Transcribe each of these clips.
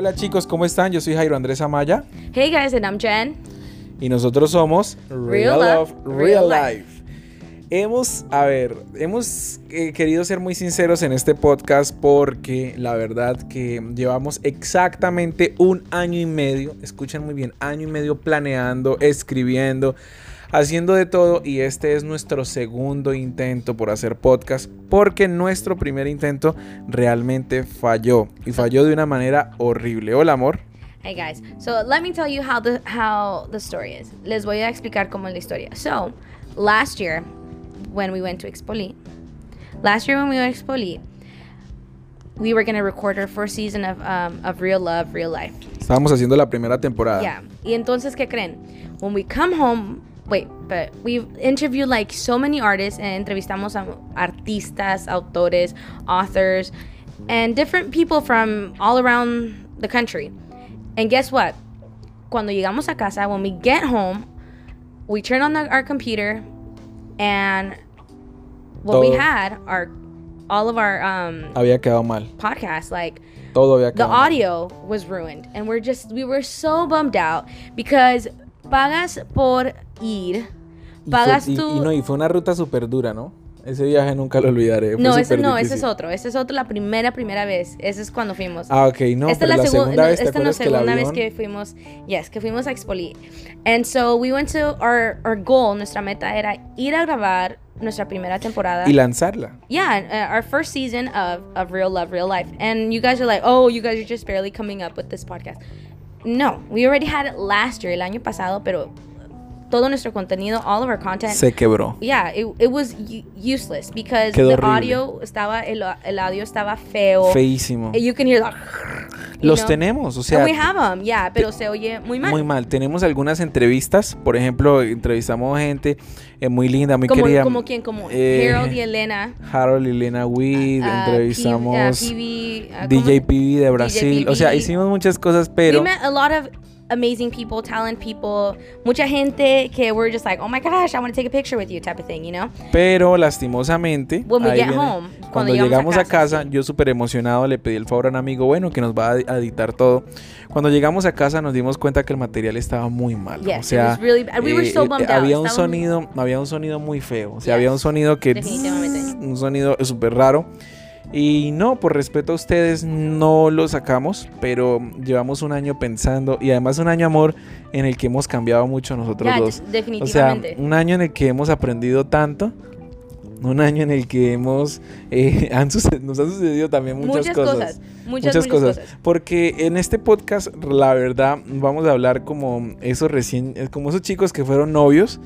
Hola chicos, ¿cómo están? Yo soy Jairo Andrés Amaya Hey guys, and I'm Jen. y nosotros somos Real Love, Real Life. Hemos, a ver, hemos eh, querido ser muy sinceros en este podcast porque la verdad que llevamos exactamente un año y medio, escuchen muy bien, año y medio planeando, escribiendo, haciendo de todo y este es nuestro segundo intento por hacer podcast porque nuestro primer intento realmente falló y falló de una manera horrible. Hola amor. Hey guys, so let me tell you how the how the story is. Les voy a explicar cómo es la historia. So, last year when we went to Expoli, last year when we went to Expoli, we were gonna record our first season of um, of Real Love, Real Life. Estábamos haciendo la primera temporada. Yeah. Y entonces, ¿qué creen? When we come home, wait, but we've interviewed like so many artists and entrevistamos a artistas, autores, authors, and different people from all around the country. And guess what? Cuando llegamos a casa, when we get home, we turn on the, our computer, and what we had are all of our um, Había quedado mal. podcasts, like Todo había the quedado mal. audio was ruined and we're just we were so bummed out because pagas por ir Y pagas fue, y- tú y no, y fue una ruta súper dura, ¿no? Ese viaje nunca lo olvidaré. fue no ese no ese es difícil. otro ese es otro la primera primera vez ese es cuando fuimos Ah, ok, no, esta es la, segu- segunda no, vez, ¿te esta es la acuerdas que segunda vez avión? que fuimos yes que fuimos a Expoli and so we went to our our goal nuestra meta era ir a grabar nuestra primera temporada Y lanzarla. yeah, uh, our first season of, of Real Love, Real Life. And you guys are like, oh, you guys are just barely coming up with this podcast. No, we already had it last year, el año pasado, pero todo nuestro contenido, all of our content, Se quebró. yeah, it, it was useless because Quedó the horrible. audio estaba, el, el audio estaba feo. Feísimo. You can hear that. you Los know? tenemos, o And sea, we have them, yeah, pero se oye muy mal. muy mal. Tenemos algunas entrevistas, por ejemplo, entrevistamos gente eh, muy linda, muy como, querida. como quién, como Eh, Harold y Elena. Harold y Elena Weed, ah, entrevistamos P- ah, PB, ah, DJ. PB de Brasil. O sea, PB. hicimos muchas cosas, pero we met a lot of amazing people, talent people, mucha gente que we're just like, oh my gosh, I want to take a picture with you, type of thing, you know? Pero lastimosamente, When we ahí get viene- home, cuando, cuando llegamos llegamos a a casa, yo súper emocionado le pedí el favor a un amigo, bueno, que nos va a editar todo. Cuando llegamos a casa nos dimos cuenta que el material estaba muy mal. Yes, o it sea, was really were so eh, bummed out. había un sonido, había un sonido muy feo. O sea, Yes, había un sonido que un sonido súper raro. Y no, por respeto a ustedes, no lo sacamos, pero llevamos un año pensando y además un año amor en el que hemos cambiado mucho nosotros dos. de- O sea, definitivamente. un año en el que hemos aprendido tanto. Un año en el que hemos eh, han nos han sucedido también muchas, muchas cosas. cosas, muchas, muchas cosas. Porque en este podcast, la verdad, vamos a hablar como esos recién, eh, como esos chicos que fueron novios,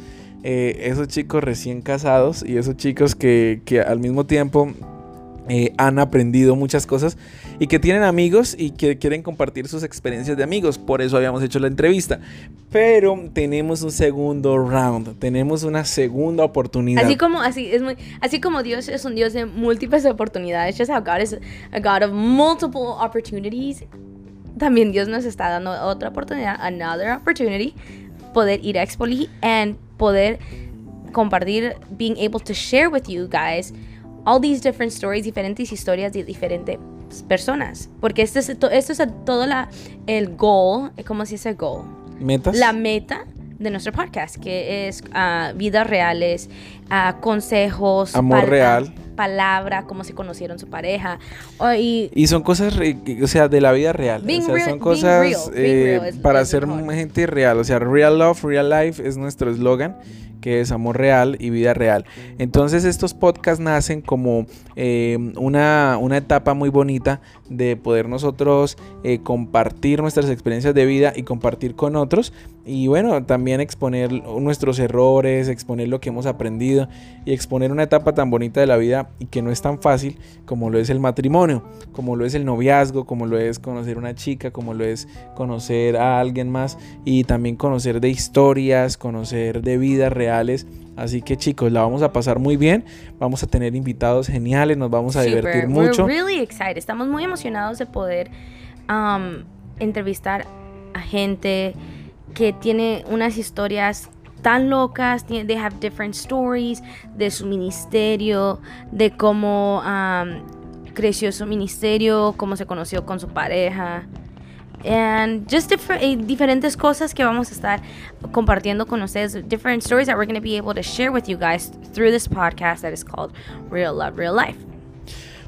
eh, esos chicos recién casados y esos chicos que, que al mismo tiempo eh, han aprendido muchas cosas y que tienen amigos y que quieren compartir sus experiencias de amigos. Por eso habíamos hecho la entrevista. Pero tenemos un segundo round, tenemos una segunda oportunidad. Así como, así, es muy, así como Dios es un Dios de múltiples oportunidades, just how God is a God of multiple opportunities, también Dios nos está dando otra oportunidad, another opportunity, poder ir a Expoli and poder compartir, being able to share with you guys all these different stories, diferentes historias de diferentes personas. Porque esto es, to- esto es todo la, el goal, ¿cómo se dice goal? ¿Metas? la meta de nuestro podcast, que es ah, vidas reales, ah, consejos, Amor real. Palabra, cómo se conocieron su pareja. o- y Y son cosas, o sea, de la vida real. Being o sea, real- son cosas real, eh, real es- para es ser mejor. gente real. O sea, real love, real life es nuestro eslogan, que es amor real y vida real. Entonces estos podcasts nacen como eh, una, una etapa muy bonita de poder nosotros eh, compartir nuestras experiencias de vida y compartir con otros. Y bueno, también exponer nuestros errores, exponer lo que hemos aprendido y exponer una etapa tan bonita de la vida y que no es tan fácil como lo es el matrimonio, como lo es el noviazgo, como lo es conocer una chica, como lo es conocer a alguien más y también conocer de historias, conocer de vidas reales. Así que chicos, la vamos a pasar muy bien, vamos a tener invitados geniales, nos vamos a divertir mucho. We're really excited. Estamos muy emocionados de poder um, entrevistar a gente que tiene unas historias tan locas, they have different stories de su ministerio, de cómo um, creció su ministerio, cómo se conoció con su pareja. and just different, eh, cosas que vamos a estar compartiendo con ustedes, different stories that we're going to be able to share with you guys through this podcast that is called Real Love, Real Life.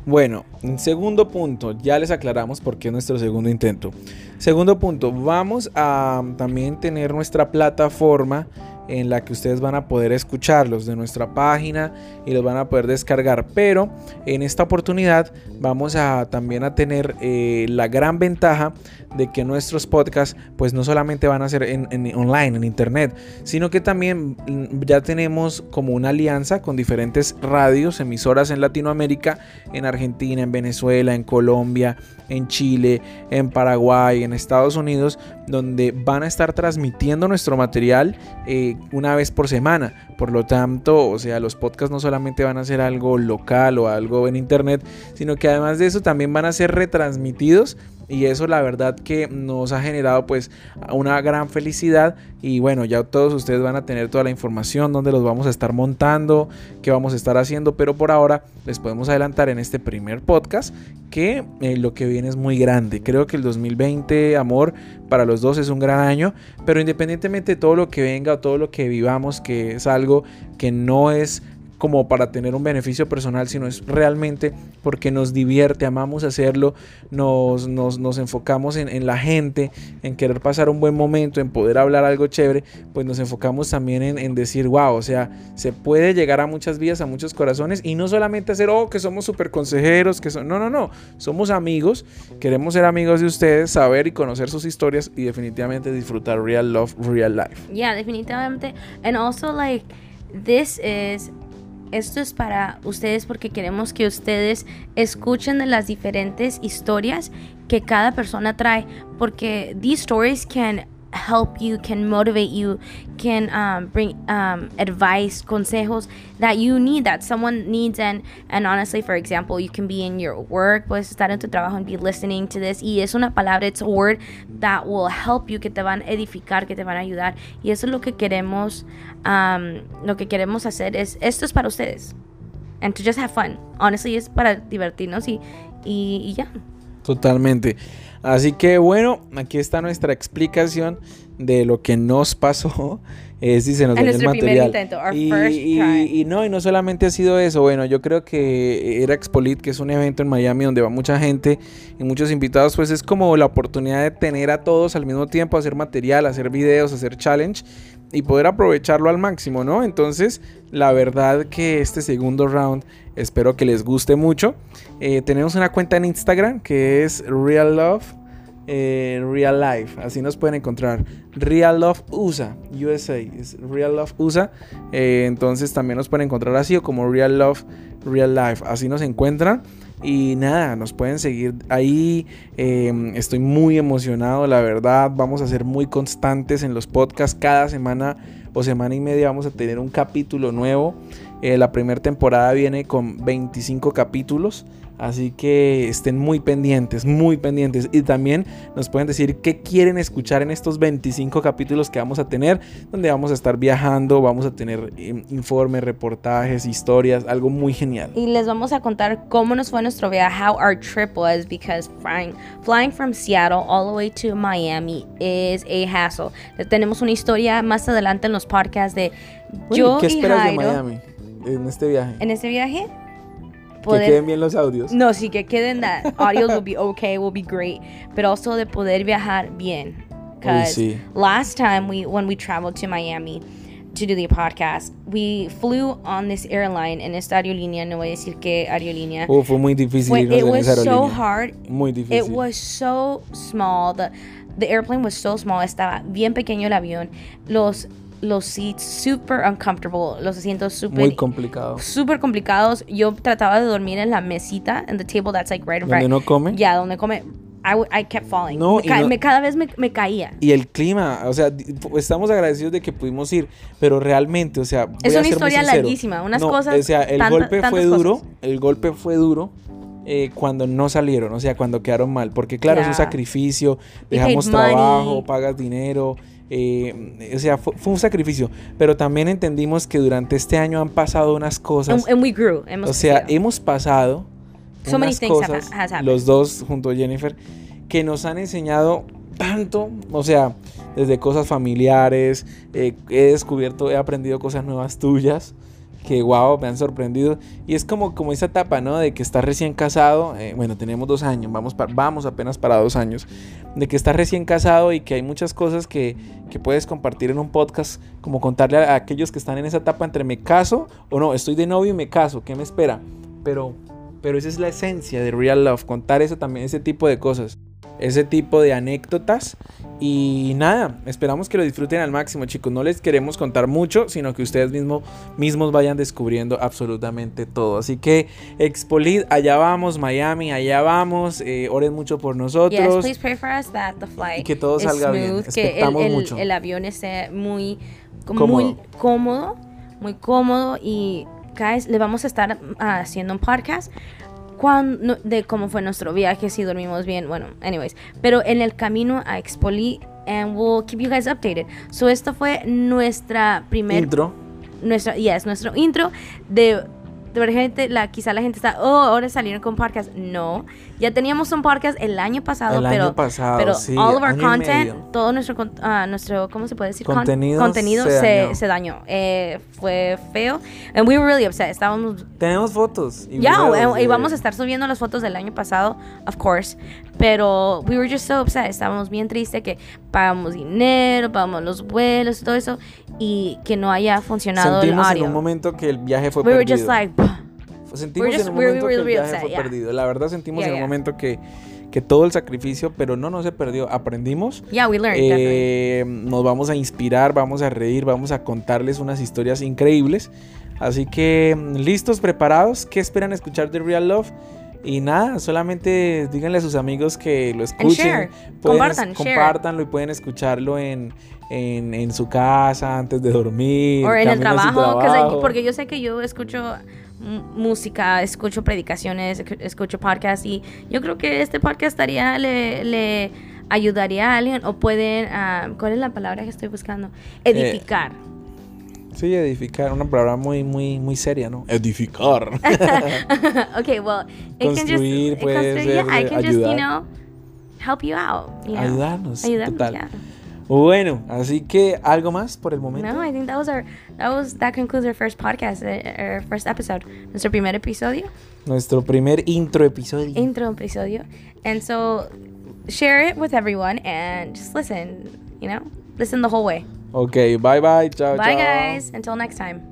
Bueno, en segundo punto, ya les aclaramos por qué es nuestro segundo intento. Segundo punto, vamos a también tener nuestra plataforma en la que ustedes van a poder escucharlos de nuestra página y los van a poder descargar. Pero en esta oportunidad vamos a también a tener eh, la gran ventaja de que nuestros podcasts pues no solamente van a ser en, online, en internet, sino que también mm, ya tenemos como una alianza con diferentes radios, emisoras en Latinoamérica, en Argentina, en Venezuela, en Colombia, en Chile, en Paraguay, en Estados Unidos, donde van a estar transmitiendo nuestro material eh, una vez por semana. Por lo tanto, o sea, los podcasts no solamente van a ser algo local o algo en internet, sino que además de eso también van a ser retransmitidos y eso la verdad que nos ha generado pues una gran felicidad. Y bueno ya todos ustedes van a tener toda la información donde los vamos a estar montando qué vamos a estar haciendo. Pero por ahora les podemos adelantar en este primer podcast que eh, lo que viene es muy grande. Creo que el 2020 amor para los dos es un gran año. Pero independientemente de todo lo que venga o todo lo que vivamos que es algo que no es como para tener un beneficio personal, sino es realmente porque nos divierte, amamos hacerlo, nos, nos, enfocamos en, la gente, en querer pasar un buen momento, en poder hablar algo chévere, pues nos enfocamos también en, decir, wow, o sea, se puede llegar a muchas vidas, a muchos corazones y no solamente hacer, oh, que somos super consejeros, que son, no, no, no, somos amigos, queremos ser amigos de ustedes, saber y conocer sus historias y definitivamente disfrutar real love, real life. Yeah, definitivamente. And also like, this is esto es para ustedes porque queremos que ustedes escuchen las diferentes historias que cada persona trae, porque these stories can help you, can motivate you, can um, bring um, advice, consejos that you need, that someone needs. And, and honestly, for example, you can be in your work, puedes estar en tu trabajo and be listening to this. Y es una palabra, it's a word that will help you, que te van a edificar, que te van a ayudar. Y eso es lo que queremos, um, lo que queremos hacer es, esto es para ustedes. And to just have fun. Honestly, es para divertirnos y, y, y ya. Totalmente. Así que bueno, aquí está nuestra explicación de lo que nos pasó. Si se nos dañó el material. y, no, y no solamente ha sido eso. Bueno, yo creo que era Expolit, que es un evento en Miami donde va mucha gente y muchos invitados, pues es como la oportunidad de tener a todos al mismo tiempo, hacer material, hacer videos, hacer challenge y poder aprovecharlo al máximo, ¿no? Entonces, la verdad que este segundo round espero que les guste mucho. Eh, tenemos una cuenta en Instagram que es Real Love. Eh, Real Life, así nos pueden encontrar. Real Love USA, USA, es Real Love USA. Eh, entonces también nos pueden encontrar así o como Real Love Real Life, así nos encuentran. Y nada, nos pueden seguir ahí. Em, estoy muy emocionado, la verdad. Vamos a ser muy constantes en los podcasts. Cada semana o semana y media vamos a tener un capítulo nuevo. Eh, la primera temporada viene con 25 capítulos. Así que estén muy pendientes, muy pendientes. Y también nos pueden decir qué quieren escuchar en estos 25 capítulos que vamos a tener, donde vamos a estar viajando, vamos a tener em, informes, reportajes, historias, algo muy genial. Y les vamos a contar cómo nos fue nuestro viaje, how our trip was, because flying, flying from Seattle all the way to Miami is a hassle. Tenemos una historia más adelante en los podcasts de yo ¿Qué esperas de Miami en este viaje? En este viaje que queden bien los audios. No, sí, que queden that audios will be okay, will be great, pero also de poder viajar bien. Because last time we when we traveled to Miami to do the podcast, we flew on this airline en esta aerolínea, no voy a decir qué aerolínea. Oh, fue muy difícil. Fue, it was so hard. Muy difícil. It was so small. The the airplane was so small. Estaba bien pequeño el avión. Los los seats super uncomfortable, los asientos super muy complicados. Super complicados. Yo trataba de dormir en la mesita, en the table that's like right in front. ¿Donde no come? Ya, donde come. I, I kept falling. No, me, cada vez me, me, caía. Y el clima, o sea, estamos agradecidos de que pudimos ir, pero realmente, o sea, es una historia larguísima, unas cosas. O sea, el golpe fue duro, el golpe fue duro. Eh, cuando no salieron, o sea, cuando quedaron mal, porque claro, es un sacrificio, dejamos trabajo, pagas dinero, eh, o sea, fue, un sacrificio, pero también entendimos que durante este año han pasado unas cosas. o sea, hemos pasado unas cosas, los dos junto a Jennifer, que nos han enseñado tanto, o sea, desde cosas familiares, eh, he descubierto, he aprendido cosas nuevas tuyas que wow, me han sorprendido. Y es como, como esa etapa, ¿no? De que estás recién casado, eh, bueno, tenemos dos años, vamos, vamos apenas para dos años, de que estás recién casado y que hay muchas cosas que, que puedes compartir en un podcast, como contarle a, aquellos que están en esa etapa entre me caso o no, estoy de novio y me caso, ¿qué me espera? Pero, pero esa es la esencia de Real Love, contar eso también, ese tipo de cosas ese tipo de anécdotas. Y nada, esperamos que lo disfruten al máximo, chicos. No les queremos contar mucho, sino que ustedes mismos, mismos vayan descubriendo absolutamente todo. Así que, Expolid, allá vamos, Miami, allá vamos. Eh, oren mucho por nosotros. y que todo salga bien. Que el, el, avión esté muy cómodo. muy cómodo, muy cómodo. Y, guys, le vamos a estar ah, haciendo un podcast cuando, de cómo fue nuestro viaje, si dormimos bien, bueno, anyways. Pero en el camino a Expoli, and we'll keep you guys updated. So, esto fue nuestra primer... Intro. Nuestra, yes, nuestro intro de de gente, la, quizá la gente está, oh, ahora salieron con podcast. No, ya teníamos un podcast el año pasado, el pero, año pasado, pero sí, all of our content, todo nuestro, uh, nuestro, ¿cómo se puede decir? Contenido, contenido se, se dañó. Se dañó. Eh, fue feo. And we were really upset. Estábamos. Tenemos fotos. Y yeah, y vamos a estar subiendo las fotos del año pasado, of course. Pero we were just so upset. Estábamos bien tristes que pagamos dinero, pagamos los vuelos, todo eso, y que no haya funcionado Sentimos el audio. en un momento que el viaje fue we perdido. Were just like, sentimos en un momento que el viaje fue perdido. La verdad sentimos en un momento que, que todo el sacrificio, pero no, no se perdió. Aprendimos. Yeah, we learned, eh, nos vamos a inspirar, vamos a reír, vamos a contarles unas historias increíbles. Así que, listos, preparados. ¿Qué esperan escuchar de Real Love? Y nada, solamente díganle a sus amigos que lo escuchen. Compartan, compártanlo y pueden escucharlo en, en, en, su casa antes de dormir. O en el trabajo, porque yo sé que yo escucho música, escucho predicaciones, escucho podcasts y yo creo que este podcast estaría, le, le ayudaría a alguien o pueden, uh, ¿cuál es la palabra que estoy buscando? Edificar. Eh, sí, edificar, una palabra muy, muy, muy seria, ¿no? Edificar. ok, well, it construir, can just, puede construir, ser, yeah, I can ayudar. just, you know, help you out. You know? Ayudarnos, Ayudarnos, total. Yeah. Bueno, así que algo más por el momento. No, I think that was our that was that concludes our first podcast, eh, our first episode, nuestro primer episodio. Nuestro primer intro episodio. Intro episodio, and so share it with everyone and just listen. You know, listen the whole way. Okay, bye bye, ciao, bye ciao. guys, until next time.